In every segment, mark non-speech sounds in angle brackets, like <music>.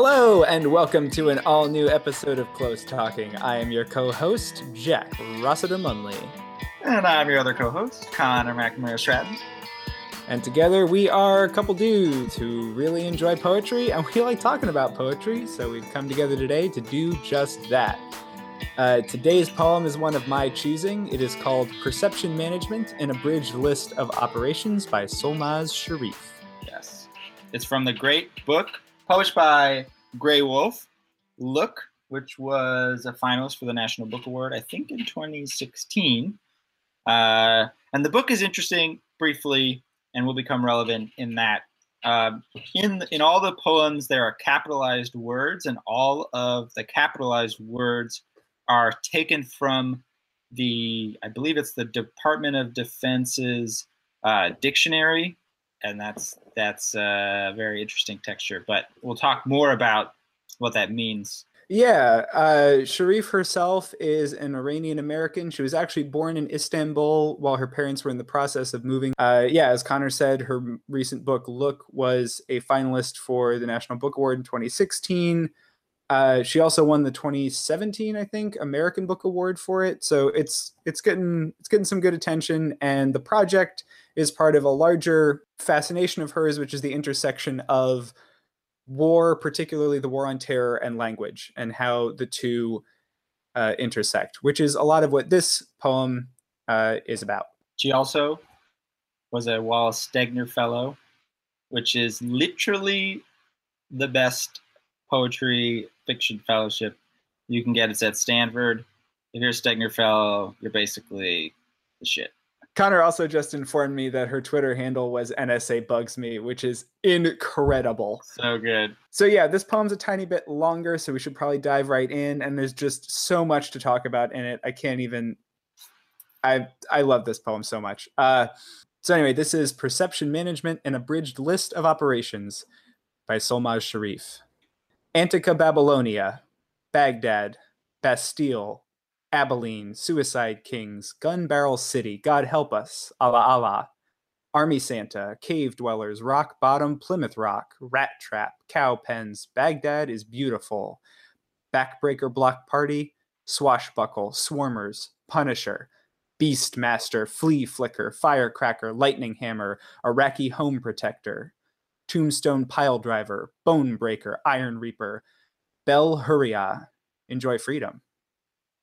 Hello, and welcome to an all new episode of Close Talking. I am your co host, Jack Rossiter Munley. And I'm your other co host, Connor McNamara Stratton. And together we are a couple dudes who really enjoy poetry and we like talking about poetry, so we've come together today to do just that. Uh, today's poem is one of my choosing. It is called Perception Management An Abridged List of Operations by Solmaz Sharif. Yes. It's from the great book published by Graywolf. Look, which was a finalist for the National Book Award, I think in 2016. Uh, and the book is interesting briefly and will become relevant in that um, in in all the poems there are capitalized words, and all of the capitalized words are taken from the I believe it's the Department of Defense's uh, dictionary, and that's that's a very interesting texture. But we'll talk more about what that means yeah, uh, Sharif herself is an Iranian American. She was actually born in Istanbul while her parents were in the process of moving. Uh, yeah, as Connor said, her recent book, Look, was a finalist for the National Book Award in 2016. Uh, she also won the 2017, I think, American Book Award for it. So it's it's getting it's getting some good attention, and the project is part of a larger fascination of hers, which is the intersection of war, particularly the war on terror and language, and how the two uh, intersect, which is a lot of what this poem uh, is about. She also was a Wallace Stegner Fellow, which is literally the best poetry fiction fellowship you can get. It's at Stanford. If you're a Stegner Fellow, you're basically the shit. Connor also just informed me that her Twitter handle was NSA Bugs Me, which is incredible. So good. So, yeah, this poem's a tiny bit longer, so we should probably dive right in. And there's just so much to talk about in it. I can't even. I I love this poem so much. Uh, so anyway, this is Perception Management: An Abridged List of Operations by Solmaz Sharif. Antica Babylonia, Baghdad, Bastille, Abilene, Suicide Kings, Gun Barrel City, God Help Us, Allah Allah, Army Santa, Cave Dwellers, Rock Bottom, Plymouth Rock, Rat Trap, Cow Pens, Baghdad is Beautiful, Backbreaker Block Party, Swashbuckle, Swarmers, Punisher, Beastmaster, Flea Flicker, Firecracker, Lightning Hammer, Iraqi Home Protector, Tombstone Pile Driver, Bone Breaker, Iron Reaper, Bell Huria, Enjoy Freedom.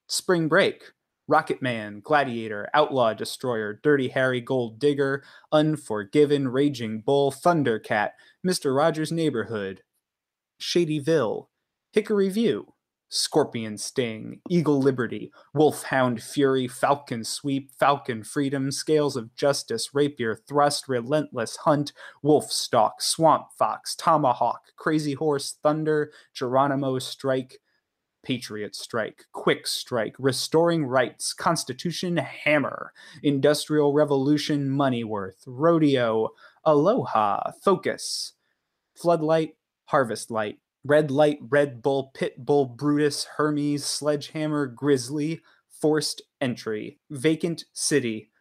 Spring Break, Rocket Man, Gladiator, Outlaw Destroyer, Dirty Harry, Gold Digger, Unforgiven, Raging Bull, Thundercat, Mr. Rogers' Neighborhood, Shadyville, Hickory View, Scorpion Sting, Eagle Liberty, Wolfhound Fury, Falcon Sweep, Falcon Freedom, Scales of Justice, Rapier Thrust, Relentless Hunt, Wolf Stalk, Swamp Fox, Tomahawk, Crazy Horse, Thunder, Geronimo Strike, Patriot Strike, Quick Strike, Restoring Rights, Constitution Hammer, Industrial Revolution Moneyworth, Rodeo, Aloha, Focus, Floodlight, Harvest Light, Red Light, Red Bull, Pit Bull, Brutus, Hermes, Sledgehammer, Grizzly, Forced Entry, Vacant City,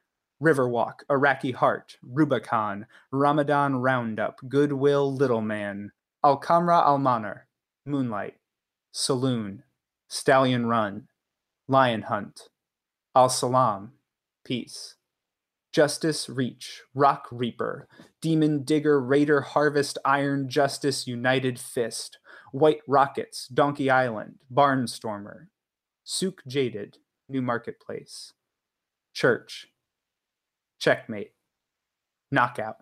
Riverwalk, Iraqi Heart, Rubicon, Ramadan Roundup, Goodwill Little Man, Alkamra Almanar, Moonlight, Saloon, Stallion Run, Lion Hunt, Al Salam, Peace, Justice Reach, Rock Reaper, Demon Digger, Raider Harvest, Iron Justice, United Fist, White Rockets, Donkey Island, Barnstormer, Souk Jaded, New Marketplace, Church, Checkmate, Knockout,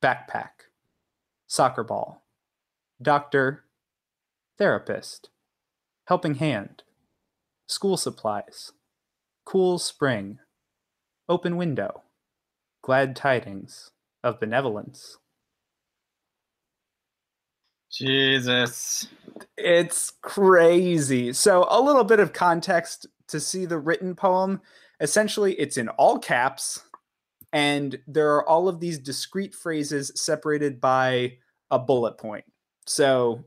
Backpack, Soccer Ball, Doctor, Therapist, Helping Hand, School Supplies, Cool Spring, Open Window, Glad Tidings of Benevolence. Jesus. It's crazy. So, a little bit of context to see the written poem. Essentially, it's in all caps, and there are all of these discrete phrases separated by a bullet point. So,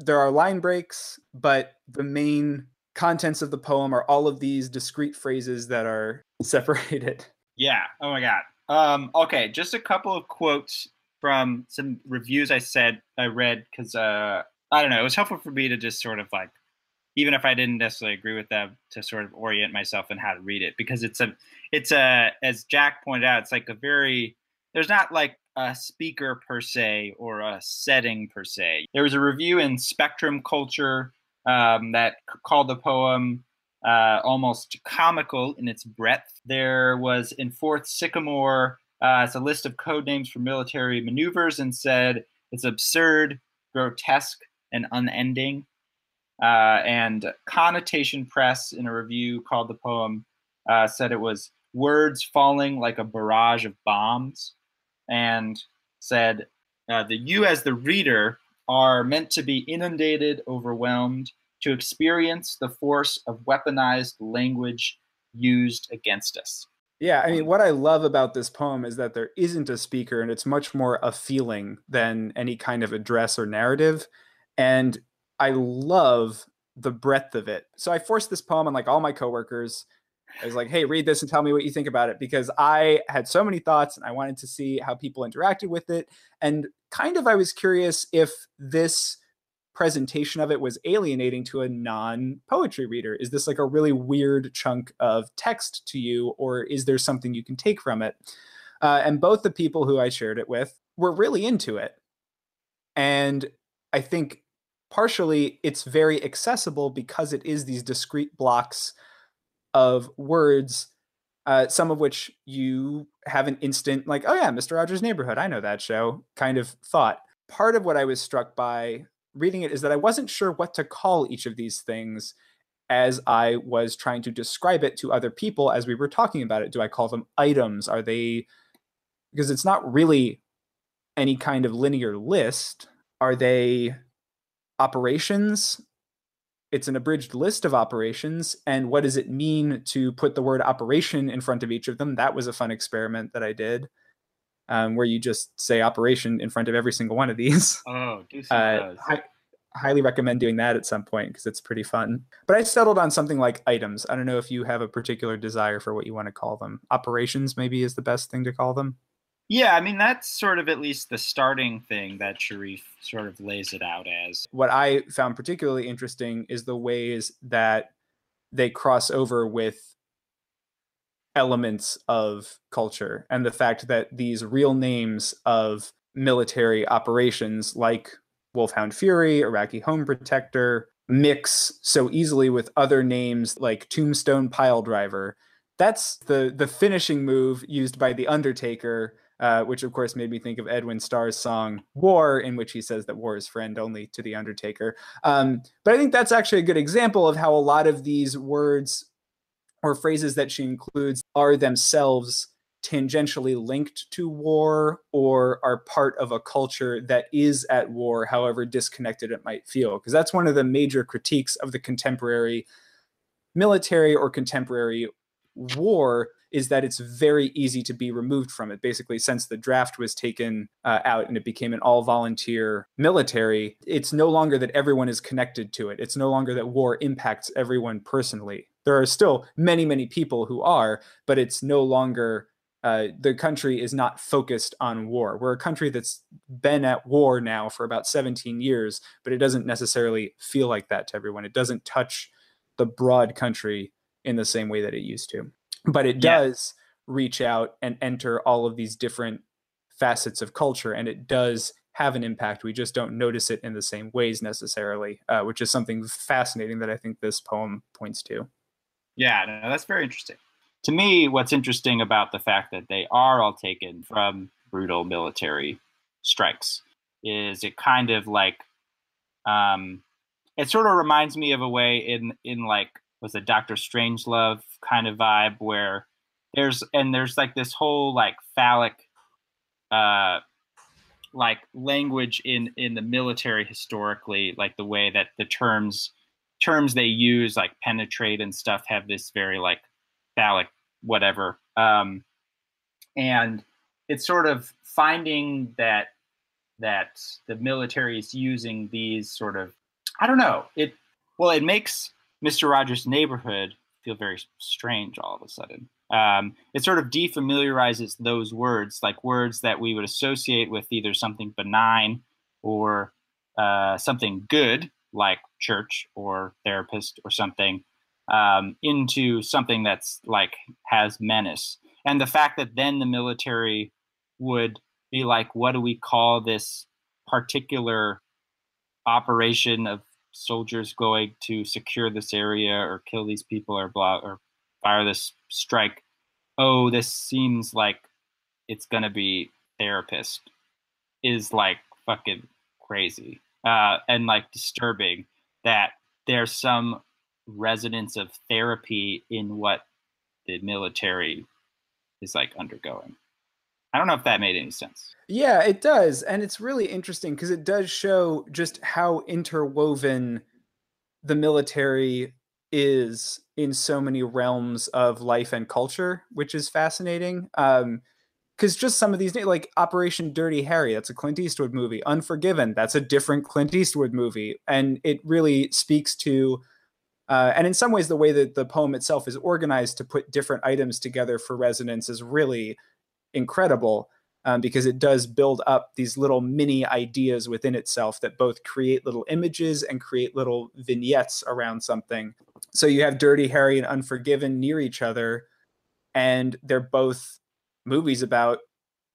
there are line breaks, but the main contents of the poem are all of these discrete phrases that are <laughs> separated. Yeah. Oh my god. Um, okay, just a couple of quotes from some reviews I said I read because uh, I don't know. It was helpful for me to just sort of like, even if I didn't necessarily agree with them, to sort of orient myself in how to read it because it's a, it's a, as Jack pointed out, it's like a very, there's not like a speaker per se or a setting per se. There was a review in Spectrum Culture um, that called the poem uh, almost comical in its breadth. There was in Fourth Sycamore, uh, it's a list of code names for military maneuvers and said it's absurd, grotesque, and unending. Uh, and Connotation Press, in a review called the poem, uh, said it was words falling like a barrage of bombs, and said uh, that you, as the reader, are meant to be inundated, overwhelmed, to experience the force of weaponized language used against us. Yeah, I mean, what I love about this poem is that there isn't a speaker and it's much more a feeling than any kind of address or narrative. And I love the breadth of it. So I forced this poem on like all my coworkers. I was like, hey, read this and tell me what you think about it because I had so many thoughts and I wanted to see how people interacted with it. And kind of, I was curious if this presentation of it was alienating to a non poetry reader? Is this like a really weird chunk of text to you, or is there something you can take from it? Uh, and both the people who I shared it with were really into it. And I think partially it's very accessible because it is these discrete blocks of words, uh, some of which you have an instant, like, oh yeah, Mr. Rogers' Neighborhood, I know that show, kind of thought. Part of what I was struck by reading it is that I wasn't sure what to call each of these things as I was trying to describe it to other people as we were talking about it. Do I call them items? Are they because it's not really any kind of linear list. Are they operations? It's an abridged list of operations. And what does it mean to put the word operation in front of each of them? That was a fun experiment that I did um, where you just say operation in front of every single one of these. <laughs> Oh, do uh, I highly recommend doing that at some point because it's pretty fun. But I settled on something like items. I don't know if you have a particular desire for what you want to call them. Operations maybe is the best thing to call them. Yeah, I mean that's sort of at least the starting thing that Sharif sort of lays it out as. What I found particularly interesting is the ways that they cross over with elements of culture and the fact that these real names of military operations like Wolfhound Fury, Iraqi Home Protector, mix so easily with other names like Tombstone Pile Driver. That's the the finishing move used by the Undertaker, uh, which of course made me think of Edwin Starr's song "War," in which he says that war is friend only to the Undertaker. Um, but I think that's actually a good example of how a lot of these words or phrases that she includes are themselves tangentially linked to war or are part of a culture that is at war, however disconnected it might feel. Because that's one of the major critiques of the contemporary military or contemporary war is that it's very easy to be removed from it. Basically, since the draft was taken uh, out and it became an all volunteer military, it's no longer that everyone is connected to it. It's no longer that war impacts everyone personally. There are still many, many people who are, but it's no longer. Uh, the country is not focused on war. We're a country that's been at war now for about 17 years, but it doesn't necessarily feel like that to everyone. It doesn't touch the broad country in the same way that it used to but it does yeah. reach out and enter all of these different facets of culture and it does have an impact. We just don't notice it in the same ways necessarily uh, which is something fascinating that i think this poem points to. Yeah no, that's very interesting. To me what's interesting about the fact that they are all taken from brutal military strikes is it kind of like um it sort of reminds me of a way in in like was a Doctor Strangelove kind of vibe where there's and there's like this whole like phallic uh like language in in the military historically like the way that the terms terms they use like penetrate and stuff have this very like phallic whatever. Um and it's sort of finding that that the military is using these sort of i don't know it well it makes Mr. Rogers' neighborhood feel very strange all of a sudden. Um, it sort of defamiliarizes those words, like words that we would associate with either something benign or uh, something good like church or therapist or something um, into something that's like has menace. And the fact that then the military would be like, what do we call this particular operation of soldiers going to secure this area or kill these people or blah or fire this strike? Oh, this seems like it's gonna be therapist is like fucking crazy uh, and like disturbing that there's some resonance of therapy in what the military is like undergoing. I don't know if that made any sense. Yeah, it does. And it's really interesting because it does show just how interwoven the military is in so many realms of life and culture, which is fascinating. Um, because just some of these like Operation Dirty Harry, that's a Clint Eastwood movie. Unforgiven, that's a different Clint Eastwood movie, and it really speaks to, uh, and in some ways, the way that the poem itself is organized to put different items together for resonance is really incredible. Um, because it does build up these little mini ideas within itself that both create little images and create little vignettes around something. So you have Dirty Harry and Unforgiven near each other, and they're both movies about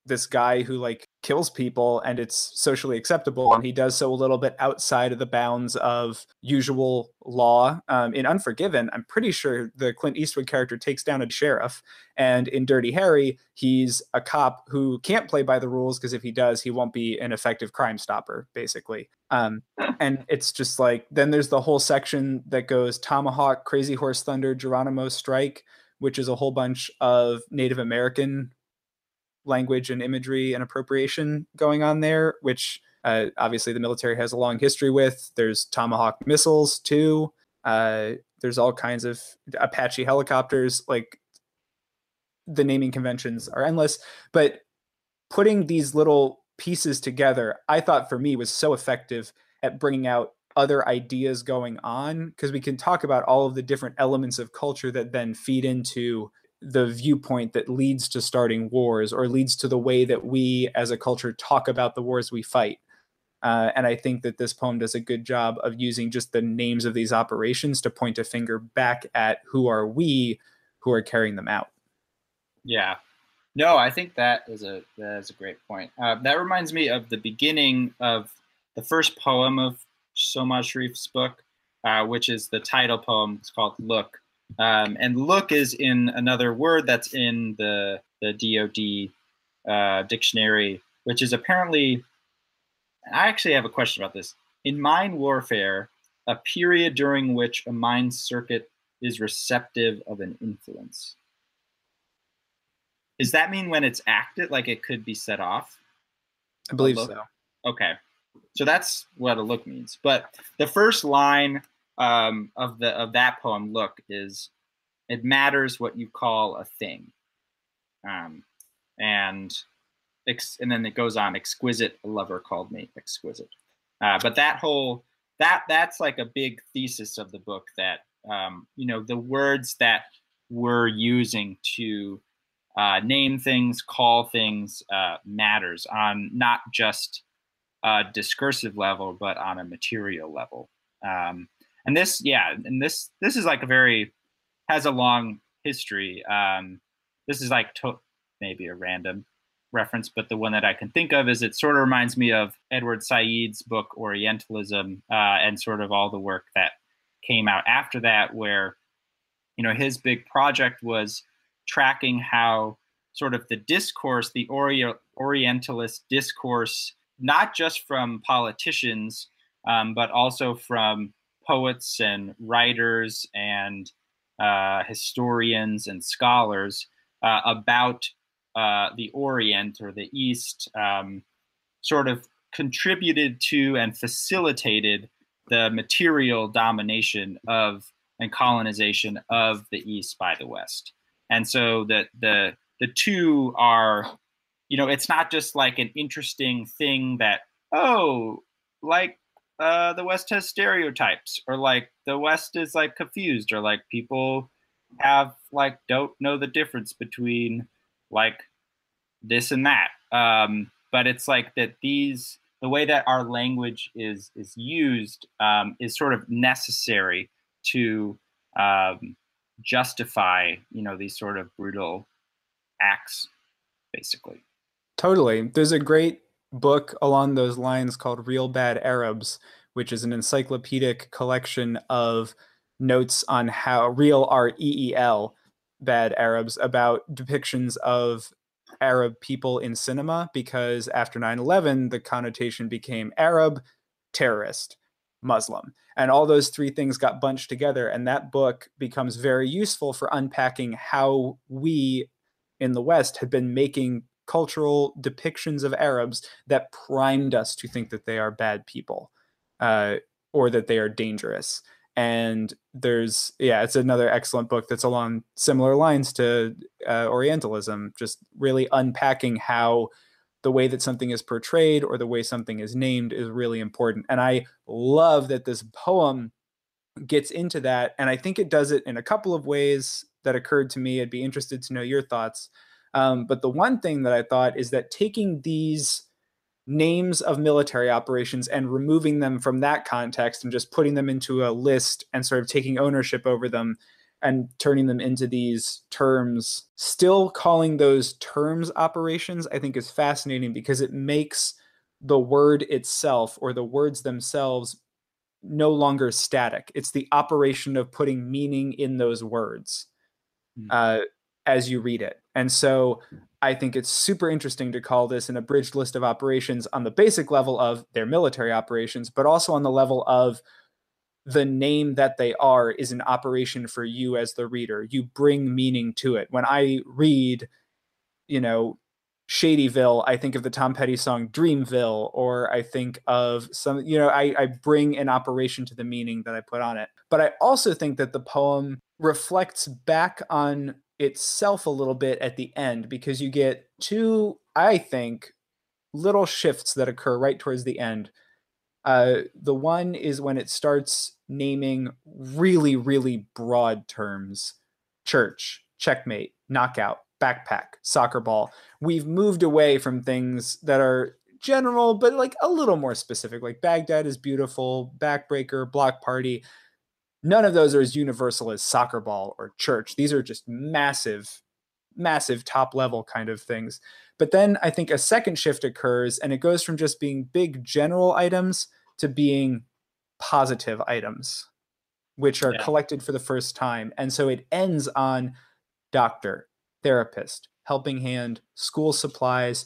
this guy who like kills people and it's socially acceptable and he does so a little bit outside of the bounds of usual law. Um, in unforgiven i'm pretty sure the clint eastwood character takes down a sheriff and in dirty harry he's a cop who can't play by the rules because if he does he won't be an effective crime stopper basically. Um, <laughs> and it's just like then there's the whole section that goes tomahawk crazy horse thunder geronimo strike which is a whole bunch of native american language and imagery and appropriation going on there, which uh, obviously the military has a long history with. There's Tomahawk missiles too. Uh, there's all kinds of Apache helicopters. Like the naming conventions are endless, but putting these little pieces together, I thought for me was so effective at bringing out other ideas going on because we can talk about all of the different elements of culture that then feed into the viewpoint that leads to starting wars or leads to the way that we as a culture talk about the wars we fight. Uh, and I think that this poem does a good job of using just the names of these operations to point a finger back at who are we who are carrying them out. Yeah. No, I think that is a that is a great point. Uh, that reminds me of the beginning of the first poem of Solmaz Sharif's book, uh, which is the title poem. It's called "Look," Um, and look is in another word that's in the, the DoD uh, dictionary, which is apparently, I actually have a question about this. In mine warfare, a period during which a mine circuit is receptive of an influence. Does that mean when it's active, like it could be set off? I believe so. Okay. So that's what a look means. But the first line um, of the of that poem, "Look," is it matters what you call a thing, um, and ex- and then it goes on. Exquisite, a lover called me exquisite. Uh, but that whole that that's like a big thesis of the book that um, you know the words that we're using to uh, name things, call things uh, matters on not just a discursive level, but on a material level. Um, and this yeah and this this is like a very has a long history. Um this is like to- maybe a random reference but the one that i can think of is it sort of reminds me of edward said's book orientalism uh, and sort of all the work that came out after that where you know his big project was tracking how sort of the discourse the Ori- orientalist discourse not just from politicians um, but also from poets and writers and uh, historians and scholars uh, about uh, the Orient or the East, um, sort of contributed to and facilitated the material domination of and colonization of the East by the West. And so the the the two are, you know, it's not just like an interesting thing that oh, like uh, the West has stereotypes, or like the West is like confused, or like people have like don't know the difference between like this and that. Um, but it's like that these the way that our language is is used um, is sort of necessary to um, justify you know these sort of brutal acts basically totally there's a great book along those lines called reel bad arabs which is an encyclopedic collection of notes on how real r e e l bad arabs about depictions of arab people in cinema because after 9/11 the connotation became arab terrorist Muslim. And all those three things got bunched together. And that book becomes very useful for unpacking how we in the West had been making cultural depictions of Arabs that primed us to think that they are bad people uh, or that they are dangerous. And there's, yeah, it's another excellent book that's along similar lines to uh, Orientalism, just really unpacking how the way that something is portrayed or the way something is named is really important. And I love that this poem gets into that. And I think it does it in a couple of ways that occurred to me. I'd be interested to know your thoughts. Um, but the one thing that I thought is that taking these names of military operations and removing them from that context and just putting them into a list and sort of taking ownership over them and turning them into these terms, still calling those terms operations, I think is fascinating because it makes the word itself or the words themselves no longer static. It's the operation of putting meaning in those words mm. uh, as you read it. And so I think it's super interesting to call this an abridged list of operations on the basic level of their military operations, but also on the level of the name that they are is an operation for you as the reader. You bring meaning to it. When I read, you know, Shadyville, I think of the Tom Petty song Dreamville, or I think of some, you know, I, I bring an operation to the meaning that I put on it. But I also think that the poem reflects back on itself a little bit at the end because you get two, I think, little shifts that occur right towards the end. Uh, the one is when it starts naming really, really broad terms church, checkmate, knockout, backpack, soccer ball. We've moved away from things that are general, but like a little more specific, like Baghdad is beautiful, backbreaker, block party. None of those are as universal as soccer ball or church. These are just massive, massive top level kind of things. But then I think a second shift occurs and it goes from just being big general items to being positive items, which are yeah. collected for the first time. And so it ends on doctor, therapist, helping hand, school supplies,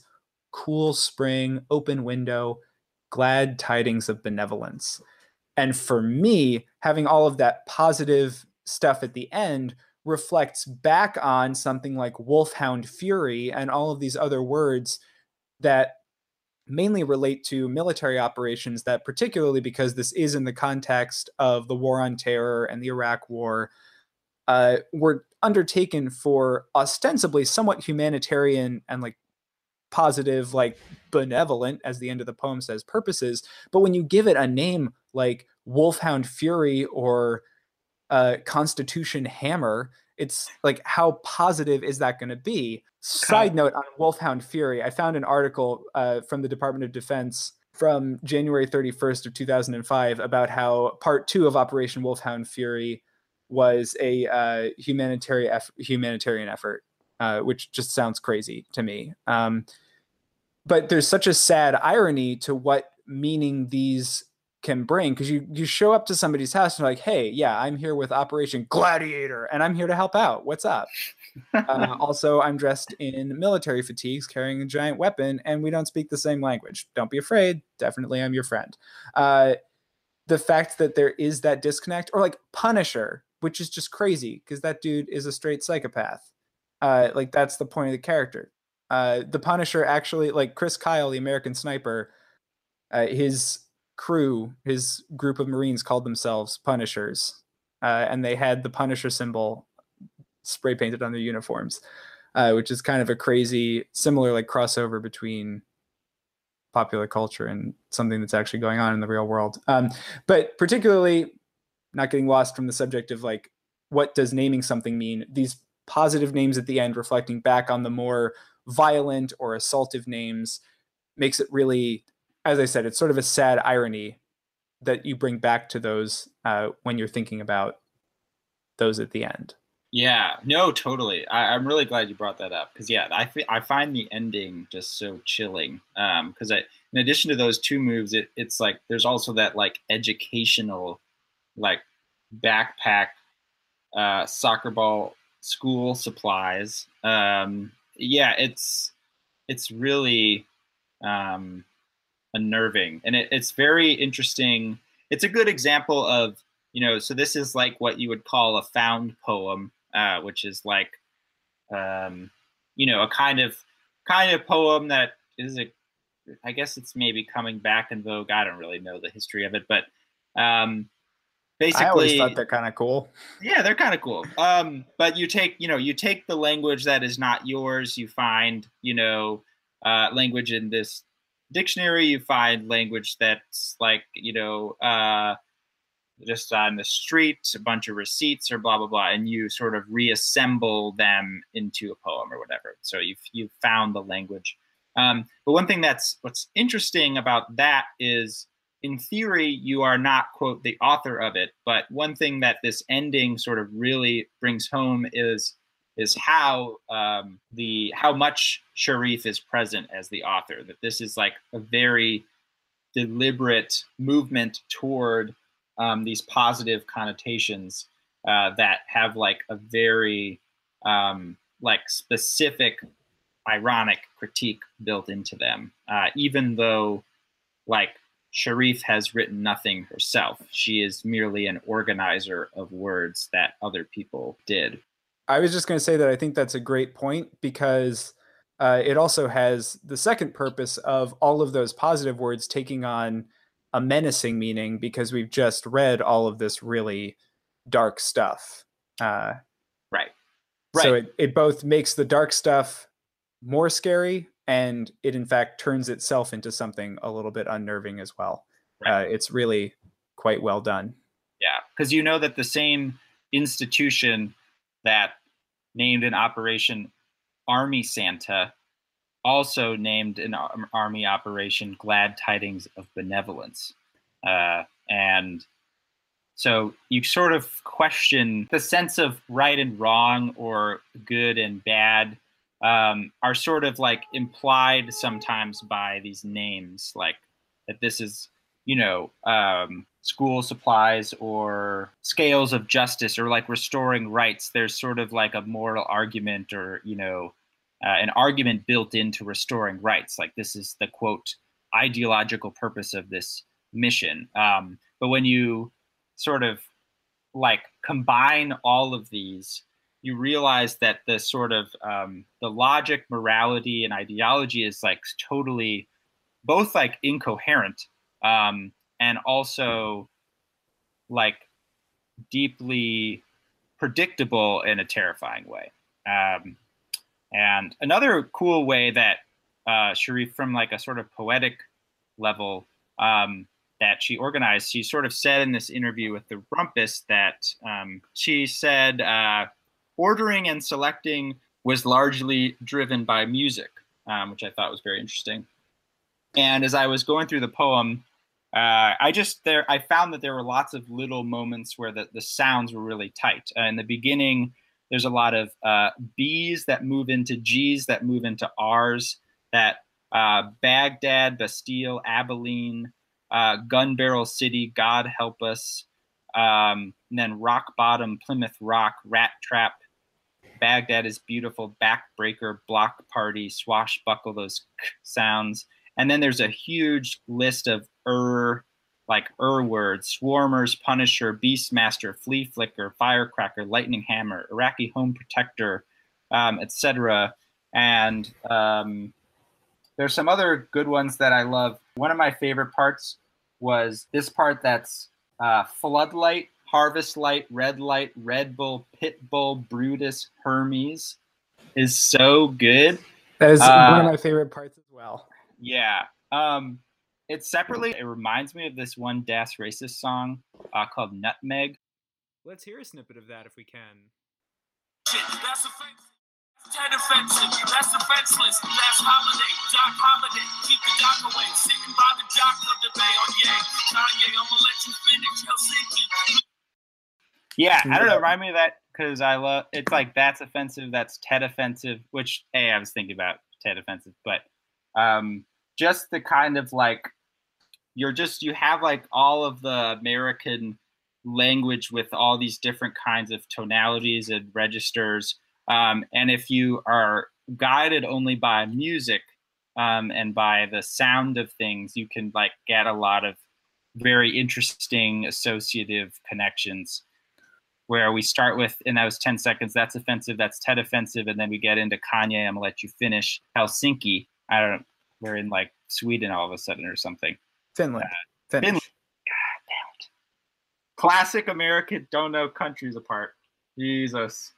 cool spring, open window, glad tidings of benevolence. And for me, having all of that positive stuff at the end reflects back on something like Wolfhound Fury and all of these other words that mainly relate to military operations that particularly because this is in the context of the war on terror and the iraq war uh, were undertaken for ostensibly somewhat humanitarian and like positive like benevolent as the end of the poem says purposes but when you give it a name like wolfhound fury or uh, constitution hammer it's like how positive is that going to be Side note on Wolfhound Fury, I found an article uh, from the Department of Defense from January 31st of 2005 about how part two of Operation Wolfhound Fury was a uh, humanitarian eff- humanitarian effort, uh, which just sounds crazy to me. Um, but there's such a sad irony to what meaning these can bring because you you show up to somebody's house and you're like, hey, yeah, I'm here with Operation Gladiator and I'm here to help out. What's up? <laughs> uh, also, I'm dressed in military fatigues, carrying a giant weapon, and we don't speak the same language. Don't be afraid. Definitely, I'm your friend. Uh, the fact that there is that disconnect, or like Punisher, which is just crazy because that dude is a straight psychopath. Uh, like that's the point of the character. Uh, the Punisher actually, like Chris Kyle, the American sniper, uh, his crew, his group of Marines called themselves Punishers, uh, and they had the Punisher symbol spray painted on their uniforms, uh, which is kind of a crazy, similar like crossover between popular culture and something that's actually going on in the real world. Um, but particularly, not getting lost from the subject of like what does naming something mean? These positive names at the end, reflecting back on the more violent or assaultive names, makes it really as I said, it's sort of a sad irony that you bring back to those uh, when you're thinking about those at the end. Yeah, no, totally. I, am really glad you brought that up because yeah, I I find the ending just so chilling. Um, because I, in addition to those two moves, it, it's like there's also that like educational, like backpack, uh, soccer ball school supplies. Um, yeah, it's it's really um unnerving, and it, it's very interesting. It's a good example of you know, so this is like what you would call a found poem uh, which is like, um, you know, a kind of kind of poem that is a, I guess it's maybe coming back in vogue. I don't really know the history of it, but um, basically, I always thought they're kind of cool. Yeah, they're kind of cool. Um, but you take, you know, you take the language that is not yours. You find, you know, uh, language in this dictionary. You find language that's like, you know, uh, just on the street, a bunch of receipts or blah blah blah, and you sort of reassemble them into a poem or whatever. So you've you've found the language. Um, but one thing that's what's interesting about that is, in theory, you are not quote the author of it. But one thing that this ending sort of really brings home is is how um, the how much Sharif is present as the author. That this is like a very deliberate movement toward um, these positive connotations uh, that have like a very um, like specific ironic critique built into them uh, even though like sharif has written nothing herself she is merely an organizer of words that other people did i was just going to say that i think that's a great point because uh, it also has the second purpose of all of those positive words taking on a menacing meaning because we've just read all of this really dark stuff. Uh, right. Right. So it, it both makes the dark stuff more scary and it in fact turns itself into something a little bit unnerving as well. Right. Uh, it's really quite well done. Yeah, because you know that the same institution that named an operation Army Santa also named an army operation Glad Tidings of Benevolence. Uh, and so you sort of question the sense of right and wrong or good and bad um, are sort of like implied sometimes by these names, like that this is, you know, um, school supplies or scales of justice or like restoring rights. There's sort of like a moral argument or, you know, uh, an argument built into restoring rights. Like this is the quote ideological purpose of this mission. Um, but when you sort of like combine all of these, you realize that the sort of um, the logic, morality, and ideology is like totally both like incoherent um, and also like deeply predictable in a terrifying way. Um, and another cool way that uh, Sharif, from like a sort of poetic level, um, that she organized, she sort of said in this interview with the Rumpus that um, she said uh, ordering and selecting was largely driven by music, um, which I thought was very interesting. And as I was going through the poem, uh, I just there I found that there were lots of little moments where the, the sounds were really tight. Uh, in the beginning, there's a lot of uh, B's that move into G's that move into R's. That uh, Baghdad, Bastille, Abilene, uh, Gun Barrel City, God Help Us, um, and then Rock Bottom, Plymouth Rock, Rat Trap, Baghdad is Beautiful, Backbreaker, Block Party, Swashbuckle, those sounds. And then there's a huge list of er, like er words, swarmers, punisher, beastmaster, flea flicker, firecracker, lightning hammer, Iraqi home protector, um, etc. And um, there's some other good ones that I love. One of my favorite parts was this part that's uh, floodlight, harvest light, red light, Red Bull, Pit Bull, Brutus, Hermes is so good. That is uh, one of my favorite parts as well. Yeah. Um, it's separately. It reminds me of this one Das Racist song uh, called Nutmeg. Let's hear a snippet of that if we can. Dead offensive, that's defenseless. Last holiday, Doc Holliday, keep the doc away. Sitting by the doctor debate on Ye. Kanye, I'm gonna let you finish Helsinki. Yeah, I don't know. Remind me of that because I love. It's like that's offensive. That's Tet offensive. Which hey, I was thinking about Tet offensive, but um, just the kind of like you're just you have like all of the American language with all these different kinds of tonalities and registers um, and if you are guided only by music um, and by the sound of things, you can like get a lot of very interesting associative connections. Where we start with, and that was 10 seconds, that's offensive, that's Tet offensive, and then we get into Kanye, I'm gonna let you finish Helsinki. I don't we're in like Sweden all of a sudden or something. Finland. Uh, Finland. God damn it. Classic American don't know countries apart. Jesus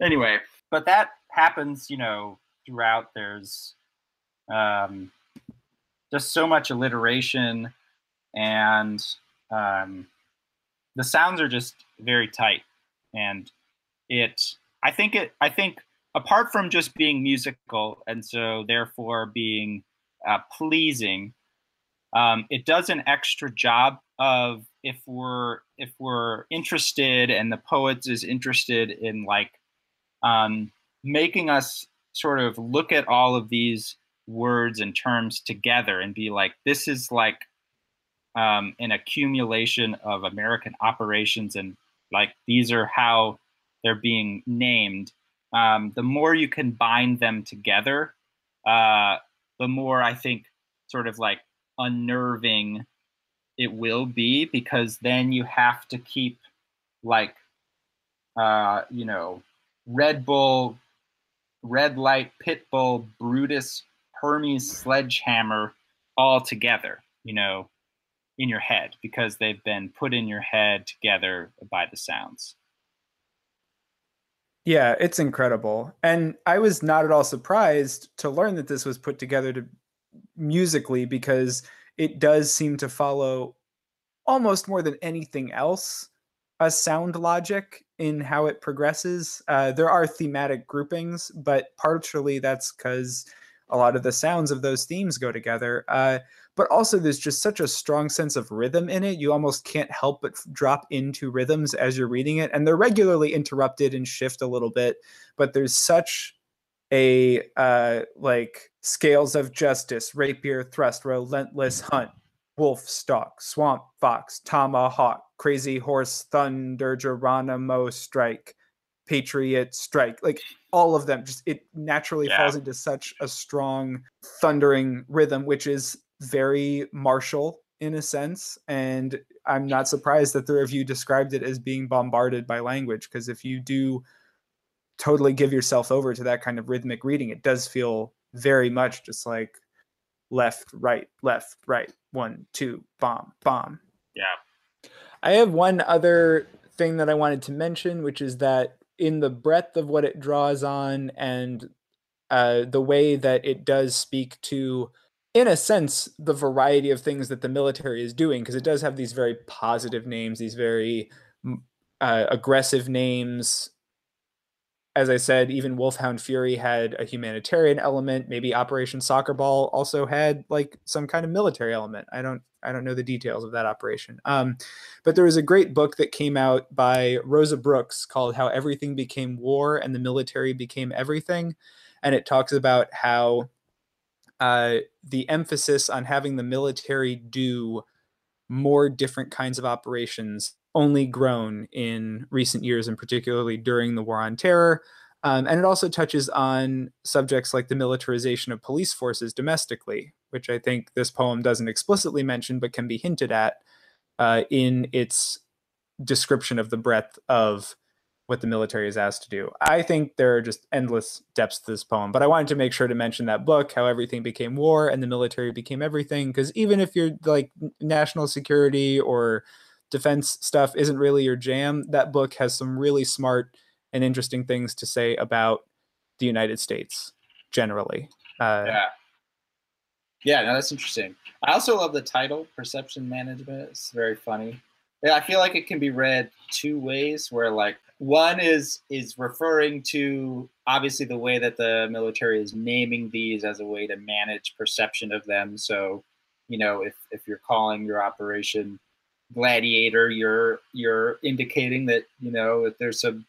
anyway, but that happens, you know, throughout. There's um, just so much alliteration, and um, the sounds are just very tight. And it, I think it, I think apart from just being musical, and so therefore being uh, pleasing, um, it does an extra job of if we're if we're interested and the poet is interested in like um, making us sort of look at all of these words and terms together and be like, this is like um, an accumulation of American operations, and like these are how they're being named. Um, the more you can bind them together, uh, the more I think sort of like unnerving it will be because then you have to keep like uh, you know Red Bull, Red Light, Pitbull, Brutus, Hermes, Sledgehammer all together, you know, in your head because they've been put in your head together by the sounds. Yeah, it's incredible. And I was not at all surprised to learn that this was put together to musically because it does seem to follow almost more than anything else a sound logic in how it progresses. Uh, there are thematic groupings, but partially that's because a lot of the sounds of those themes go together. Uh, but also, there's just such a strong sense of rhythm in it. You almost can't help but drop into rhythms as you're reading it. And they're regularly interrupted and shift a little bit, but there's such a uh, like scales of justice, rapier, thrust, relentless hunt, wolf stalk, swamp fox, tomahawk, crazy horse, thunder, Geronimo strike, patriot strike. Like all of them, just it naturally yeah. falls into such a strong thundering rhythm, which is very martial in a sense. And I'm not surprised that the review described it as being bombarded by language, because if you do totally give yourself over to that kind of rhythmic reading, it does feel very much just like left, right, left, right, one, two, bomb, bomb. Yeah. I have one other thing that I wanted to mention, which is that in the breadth of what it draws on and uh, the way that it does speak to, in a sense, the variety of things that the military is doing, because it does have these very positive names, these very uh, aggressive names, as I said, even Wolfhound Fury had a humanitarian element. Maybe Operation Soccer Ball also had like some kind of military element. I don't I don't know the details of that operation. Um, but there was a great book that came out by Rosa Brooks called "How Everything Became War and the Military Became Everything," and it talks about how uh, the emphasis on having the military do more different kinds of operations only grown in recent years, and particularly during the War on Terror. Um, and it also touches on subjects like the militarization of police forces domestically, which I think this poem doesn't explicitly mention, but can be hinted at uh, in its description of the breadth of what the military is asked to do. I think there are just endless depths to this poem, but I wanted to make sure to mention that book, How Everything Became War and the Military Became Everything, because even if you're like national security or defense stuff isn't really your jam, that book has some really smart and interesting things to say about the United States generally. Uh, yeah. Yeah, no, that's interesting. I also love the title, Perception Management. It's very funny. Yeah, I feel like it can be read two ways, where like one is is referring to obviously the way that the military is naming these as a way to manage perception of them. So, you know, if if you're calling your operation gladiator, you're you're indicating that you know if there's some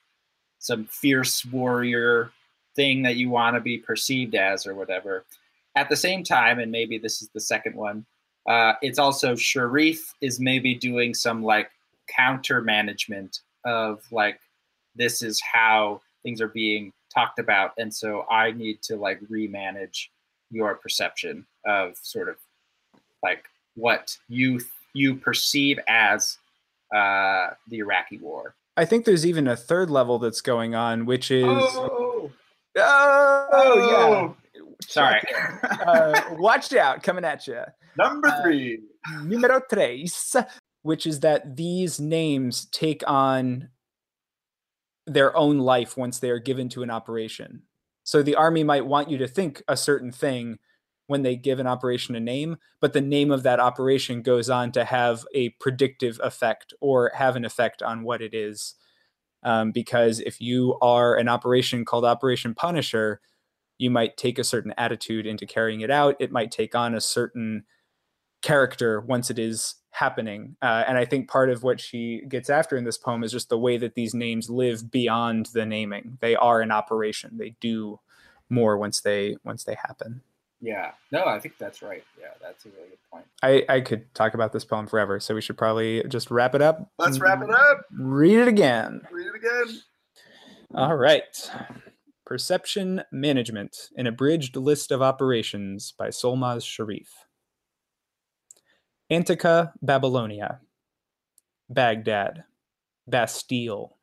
some fierce warrior thing that you want to be perceived as or whatever. At the same time, and maybe this is the second one, uh, it's also Sharif is maybe doing some like counter management of like this is how things are being talked about. And so i need to like remanage your perception of sort of like what you you perceive as uh, the iraqi war. I think there's even a third level that's going on, which is oh, oh, yeah. <laughs> sorry. Uh, watch out, coming at you. number uh, three. Numero tres, which is that these names take on their own life once they are given to an operation. So the army might want you to think a certain thing when they give an operation a name, but the name of that operation goes on to have a predictive effect or have an effect on what it is. Um, because if you are an operation called Operation Punisher, you might take a certain attitude into carrying it out. It might take on a certain character once it is happening. Uh, and I think part of what she gets after in this poem is just the way that these names live beyond the naming. They are an operation. They do more once they once they happen. yeah no i think that's right yeah that's a really good point I, I could talk about this poem forever, so we should probably just wrap it up. let's wrap it up Read it again. read it again All right. Perception Management, an abridged list of operations by Solmaz Sharif. Antica, Babylonia. Baghdad. Bastille.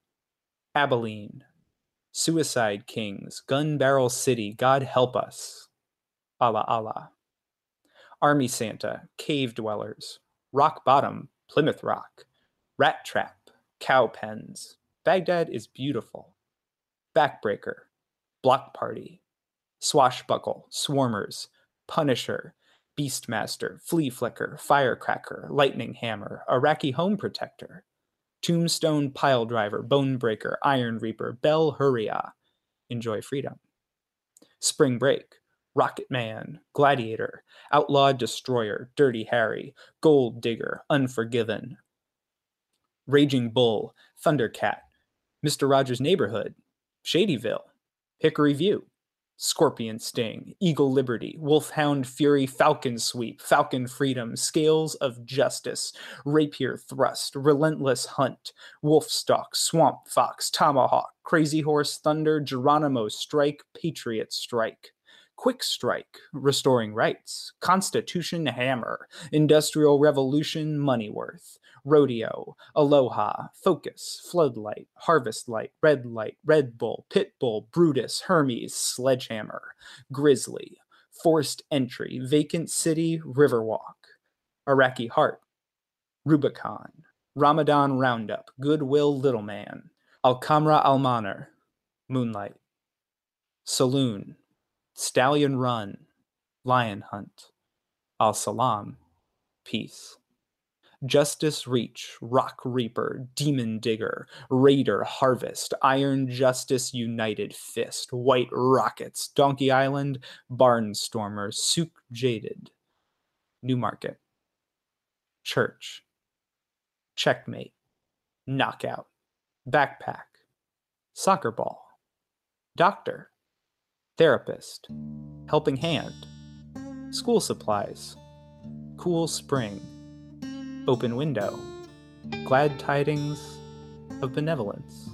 Abilene. Suicide Kings. Gun Barrel City. God help us. Allah Allah. Army Santa. Cave Dwellers. Rock Bottom. Plymouth Rock. Rat Trap. Cow Pens. Baghdad is beautiful. Backbreaker, Block Party, Swashbuckle, Swarmers, Punisher, Beastmaster, Flea Flicker, Firecracker, Lightning Hammer, Iraqi Home Protector, Tombstone Pile Driver, Bone Breaker, Iron Reaper, Bell Hurria, Enjoy Freedom, Spring Break, Rocket Man, Gladiator, Outlaw Destroyer, Dirty Harry, Gold Digger, Unforgiven, Raging Bull, Thundercat, Mr. Rogers' Neighborhood, Shadyville, Hickory View, Scorpion Sting, Eagle Liberty, Wolfhound Fury, Falcon Sweep, Falcon Freedom, Scales of Justice, Rapier Thrust, Relentless Hunt, Wolfstalk, Swamp Fox, Tomahawk, Crazy Horse Thunder, Geronimo Strike, Patriot Strike. Quick Strike, Restoring Rights, Constitution Hammer, Industrial Revolution Moneyworth, Rodeo, Aloha, Focus, Floodlight, Harvest Light, Red Light, Red Bull, Pitbull, Brutus, Hermes, Sledgehammer, Grizzly, Forced Entry, Vacant City, Riverwalk, Iraqi Heart, Rubicon, Ramadan Roundup, Goodwill Little Man, Al Kamra Al Manar, Moonlight, Saloon, Stallion Run, Lion Hunt, Al Salam, Peace. Justice Reach, Rock Reaper, Demon Digger, Raider Harvest, Iron Justice United Fist, White Rockets, Donkey Island, Barnstormer, Souk Jaded, Newmarket, Church, Checkmate, Knockout, Backpack, Soccer Ball, Doctor, Therapist, Helping Hand, School Supplies, Cool Spring, Open Window, Glad Tidings of Benevolence.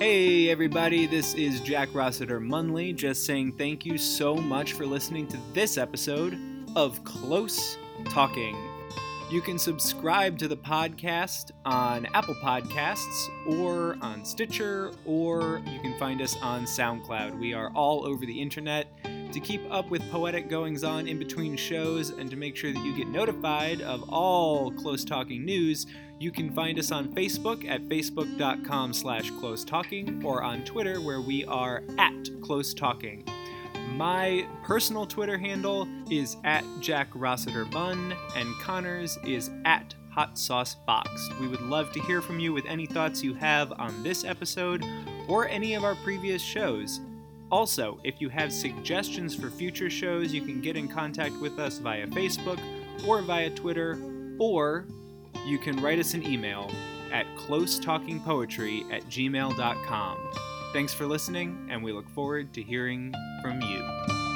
Hey everybody, this is Jack Rossiter Munley just saying thank you so much for listening to this episode of Close Talking. You can subscribe to the podcast on Apple Podcasts or on Stitcher, or you can find us on SoundCloud. We are all over the internet. To keep up with poetic goings on in between shows and to make sure that you get notified of all Close Talking news, you can find us on Facebook at facebook.com slash close talking or on Twitter where we are at close talking. My personal Twitter handle is at Jack Rossiter Bun, and Connor's is at Hot Sauce Boxed. We would love to hear from you with any thoughts you have on this episode or any of our previous shows. Also, if you have suggestions for future shows, you can get in contact with us via Facebook or via Twitter, or you can write us an email at closetalkingpoetry at gmail.com. Thanks for listening, and we look forward to hearing from you.